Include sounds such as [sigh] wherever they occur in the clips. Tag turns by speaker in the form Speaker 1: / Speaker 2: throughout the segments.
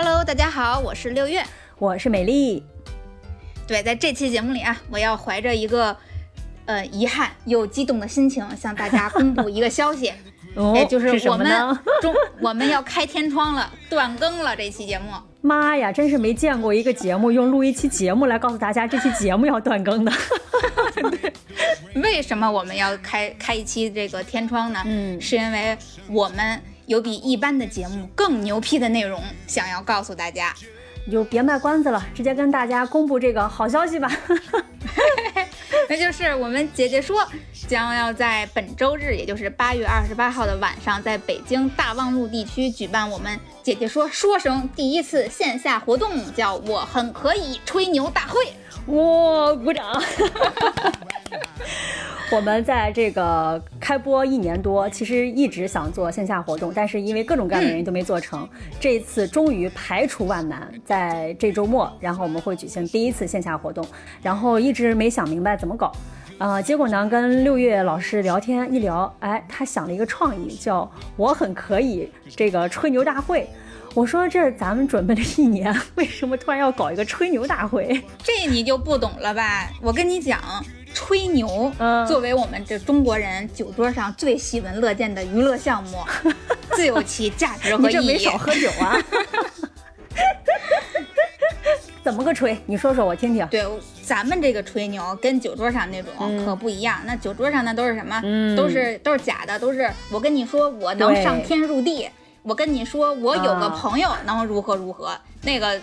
Speaker 1: Hello，大家好，我是六月，
Speaker 2: 我是美丽。
Speaker 1: 对，在这期节目里啊，我要怀着一个呃遗憾又激动的心情，向大家公布一个消息，[laughs]
Speaker 2: 哦，
Speaker 1: 就是我们
Speaker 2: 呢？
Speaker 1: 中 [laughs] 我们要开天窗了，断更了。这期节目，
Speaker 2: 妈呀，真是没见过一个节目用录一期节目来告诉大家这期节目要断更的。[laughs]
Speaker 1: 对，为什么我们要开开一期这个天窗呢？
Speaker 2: 嗯，
Speaker 1: 是因为我们。有比一般的节目更牛批的内容，想要告诉大家，
Speaker 2: 你就别卖关子了，直接跟大家公布这个好消息吧。[laughs]
Speaker 1: 那就是我们姐姐说将要在本周日，也就是八月二十八号的晚上，在北京大望路地区举办我们姐姐说说声第一次线下活动，叫我很可以吹牛大会。
Speaker 2: 哇，鼓掌！[laughs] 我们在这个开播一年多，其实一直想做线下活动，但是因为各种各样的原因都没做成。这一次终于排除万难，在这周末，然后我们会举行第一次线下活动。然后一直没想明白怎么搞，啊，结果呢，跟六月老师聊天一聊，哎，他想了一个创意，叫我很可以这个吹牛大会。我说这咱们准备了一年，为什么突然要搞一个吹牛大会？
Speaker 1: 这你就不懂了吧？我跟你讲。吹牛，作为我们这中国人酒桌上最喜闻乐见的娱乐项目，[laughs] 自有其价值和意义。
Speaker 2: 你这没少喝酒啊？[laughs] 怎么个吹？你说说我听听。
Speaker 1: 对，咱们这个吹牛跟酒桌上那种可不一样。那酒桌上那都是什么？都是都是假的，都是我跟你说我能上天入地，我跟你说我有个朋友能如何如何，那个。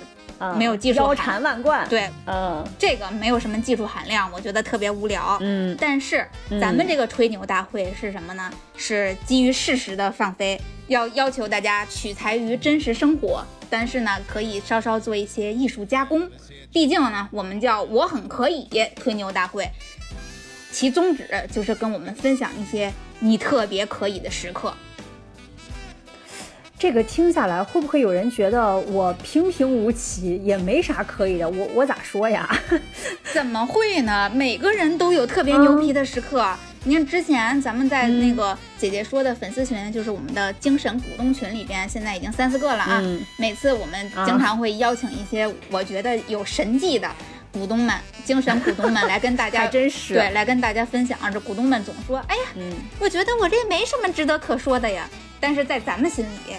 Speaker 1: 没有技术，
Speaker 2: 腰缠万贯。
Speaker 1: 对，
Speaker 2: 嗯，
Speaker 1: 这个没有什么技术含量，我觉得特别无聊。
Speaker 2: 嗯，
Speaker 1: 但是咱们这个吹牛大会是什么呢？是基于事实的放飞，要要求大家取材于真实生活，但是呢，可以稍稍做一些艺术加工。毕竟呢，我们叫我很可以吹牛大会，其宗旨就是跟我们分享一些你特别可以的时刻。
Speaker 2: 这个听下来，会不会有人觉得我平平无奇，也没啥可以的？我我咋说呀？[laughs]
Speaker 1: 怎么会呢？每个人都有特别牛皮的时刻。你看之前咱们在那个姐姐说的粉丝群，就是我们的精神股东群里边，现在已经三四个了啊。每次我们经常会邀请一些我觉得有神迹的股东们、精神股东们来跟大家，[laughs]
Speaker 2: 真是
Speaker 1: 对，来跟大家分享。这股东们总说：“哎呀，我觉得我这没什么值得可说的呀。”但是在咱们心里，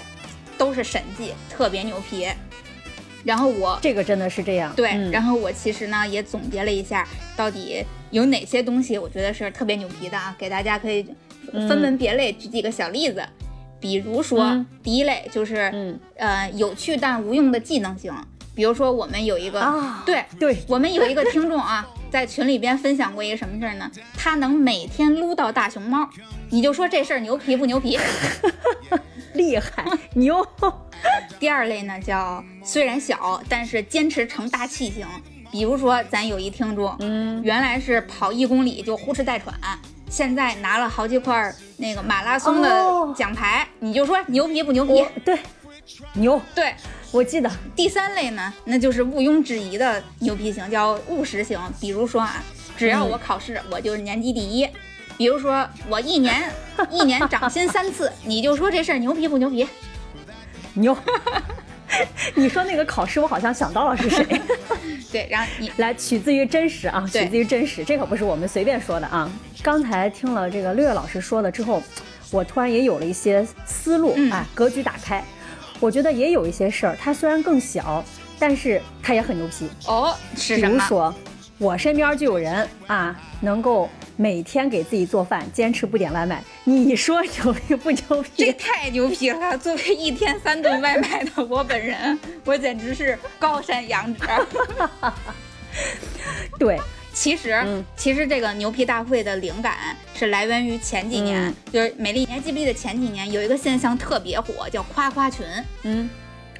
Speaker 1: 都是神迹，特别牛皮。然后我
Speaker 2: 这个真的是这样，
Speaker 1: 对。然后我其实呢也总结了一下，到底有哪些东西我觉得是特别牛皮的啊？给大家可以分门别类举几个小例子。比如说，第一类就是，呃，有趣但无用的技能型。比如说，我们有一个，对
Speaker 2: 对，
Speaker 1: 我们有一个听众啊，[laughs] 在群里边分享过一个什么事儿呢？他能每天撸到大熊猫，你就说这事儿牛皮不牛皮？[laughs] [laughs]
Speaker 2: 厉害牛。[laughs]
Speaker 1: 第二类呢，叫虽然小，但是坚持成大器型。比如说，咱有一听众，嗯，原来是跑一公里就呼哧带喘，现在拿了好几块那个马拉松的奖牌，你就说牛皮不牛皮？
Speaker 2: 对，牛。
Speaker 1: 对。
Speaker 2: 我记得
Speaker 1: 第三类呢，那就是毋庸置疑的牛皮型，叫务实型。比如说啊，只要我考试，我就是年级第一。比如说我一年 [laughs] 一年涨薪三次，你就说这事儿牛皮不牛皮？[laughs]
Speaker 2: 牛。[laughs] 你说那个考试，我好像想到了是谁。
Speaker 1: 对，然后你
Speaker 2: 来取自于真实啊，取自于真实，这可不是我们随便说的啊。刚才听了这个六月老师说了之后，我突然也有了一些思路啊，格局打开。我觉得也有一些事儿，它虽然更小，但是它也很牛皮
Speaker 1: 哦。是
Speaker 2: 比如说，我身边就有人啊，能够每天给自己做饭，坚持不点外卖。你说牛逼不牛逼？
Speaker 1: 这太牛皮了！作为一天三顿外卖的我本人，我简直是高山仰止。[laughs]
Speaker 2: 对，
Speaker 1: 其实，
Speaker 2: 嗯
Speaker 1: 其实这个牛皮大会的灵感是来源于前几年，
Speaker 2: 嗯
Speaker 1: 就是美丽，你还记不记得前几年有一个现象特别火，叫夸夸群？
Speaker 2: 嗯，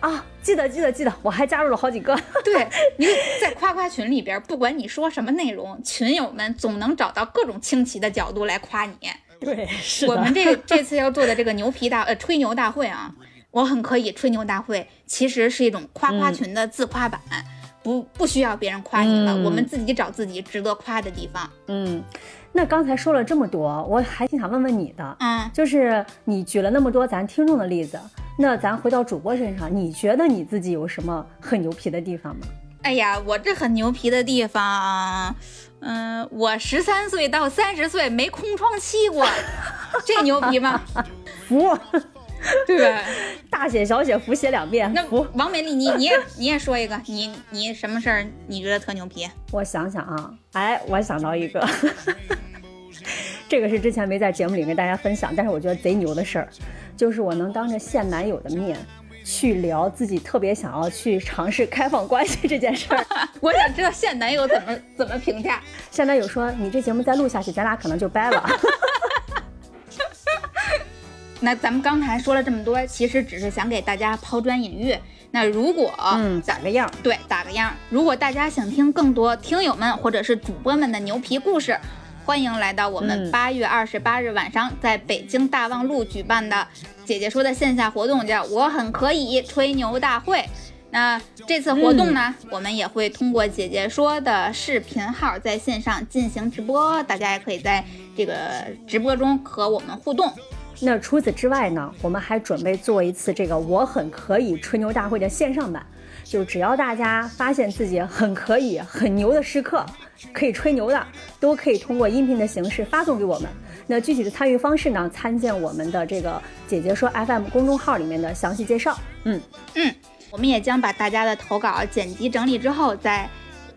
Speaker 2: 啊，记得记得记得，我还加入了好几个。[laughs]
Speaker 1: 对，你在夸夸群里边，不管你说什么内容，群友们总能找到各种清奇的角度来夸你。
Speaker 2: 对，是
Speaker 1: 我们这这次要做的这个牛皮大呃吹牛大会啊，我很可以吹牛大会，其实是一种夸夸群的自夸版，不不需要别人夸你了，
Speaker 2: 嗯
Speaker 1: 我们自己找自己值得夸的地方。
Speaker 2: 嗯，那刚才说了这么多，我还挺想问问你的，
Speaker 1: 嗯，
Speaker 2: 就是你举了那么多咱听众的例子，那咱回到主播身上，你觉得你自己有什么很牛皮的地方吗？
Speaker 1: 哎呀，我这很牛皮的地方，嗯、我十三岁到三十岁没空窗期过，这牛皮吗？[laughs]
Speaker 2: 服，
Speaker 1: 对吧？[laughs]
Speaker 2: 大写小写服写两遍，
Speaker 1: 那
Speaker 2: 服。
Speaker 1: 王美丽，你你也你也说一个，你你什么事儿你觉得特牛皮？[laughs]
Speaker 2: 我想想啊，哎，我想到一个，这个是之前没在节目里跟大家分享，但是我觉得贼牛的事儿，就是我能当着现男友的面去聊自己特别想要去尝试开放关系这件事儿。[laughs]
Speaker 1: 我想知道现男友怎么怎么评价。
Speaker 2: 现男友说：“你这节目再录下去，咱俩可能就掰了。[laughs]
Speaker 1: 那咱们刚才说了这么多，其实只是想给大家抛砖引玉。那如果”
Speaker 2: 嗯，咋个样？
Speaker 1: 对打个样，如果大家想听更多听友们或者是主播们的牛皮故事，欢迎来到我们
Speaker 2: 嗯
Speaker 1: 八月二十八日晚上在北京大望路举办的姐姐说的线下活动，叫“我很可以吹牛大会”。那这次活动呢，我们也会通过姐姐说的视频号在线上进行直播，大家也可以在这个直播中和我们互动。
Speaker 2: 那除此之外呢，我们还准备做一次这个“我很可以”吹牛大会的线上版，就只要大家发现自己很可以、很牛的时刻，可以吹牛的，都可以通过音频的形式发送给我们。那具体的参与方式呢，参见我们的这个“姐姐说 FM” 公众号里面的详细介绍。嗯嗯，
Speaker 1: 我们也将把大家的投稿剪辑整理之后，再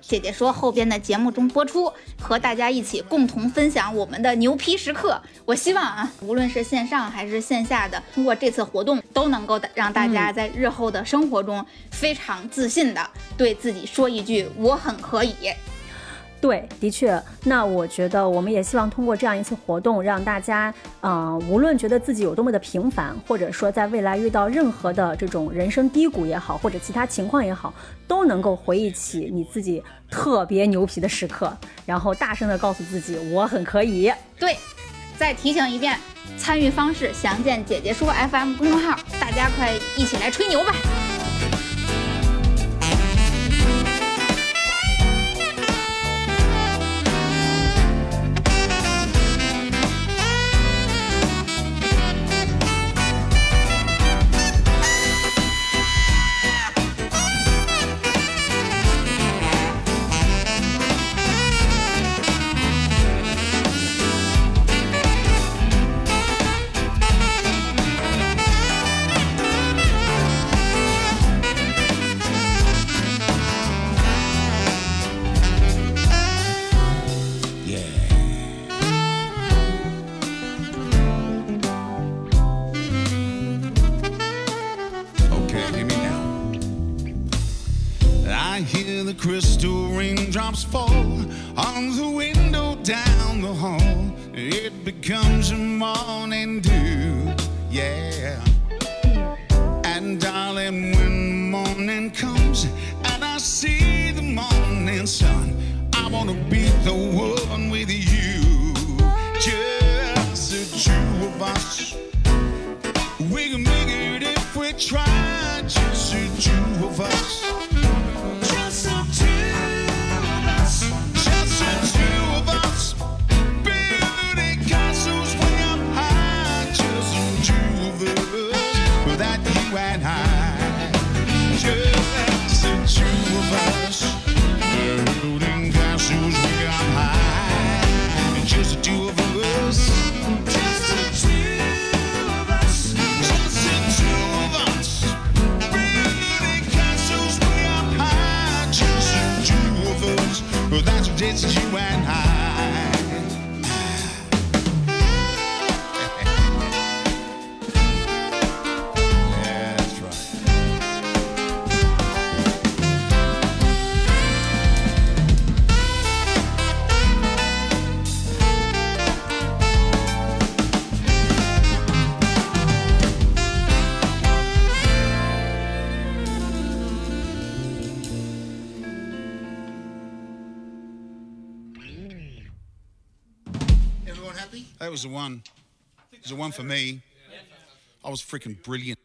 Speaker 1: 姐姐说后边的节目中播出，和大家一起共同分享我们的牛批时刻。我希望啊，无论是线上还是线下的，通过这次活动，都能够让大家在日后的生活中非常自信的对自己说一句“我很可以
Speaker 2: 对，的确。那我觉得我们也希望通过这样一次活动，让大家，嗯、无论觉得自己有多么的平凡，或者说在未来遇到任何的这种人生低谷也好，或者其他情况也好，都能够回忆起你自己特别牛皮的时刻，然后大声的告诉自己我很可以。”。
Speaker 1: 对，再提醒一遍，参与方式详见姐姐说 FM 公众号，大家快一起来吹牛吧！
Speaker 3: Fall on the window down the hall. It becomes a morning dew, yeah. And darling, when morning comes and I see the morning sun, I wanna be the one with you. Just the two of us. We can make it if we try, just the two of us. That was the one. It was the one for me. I was freaking brilliant.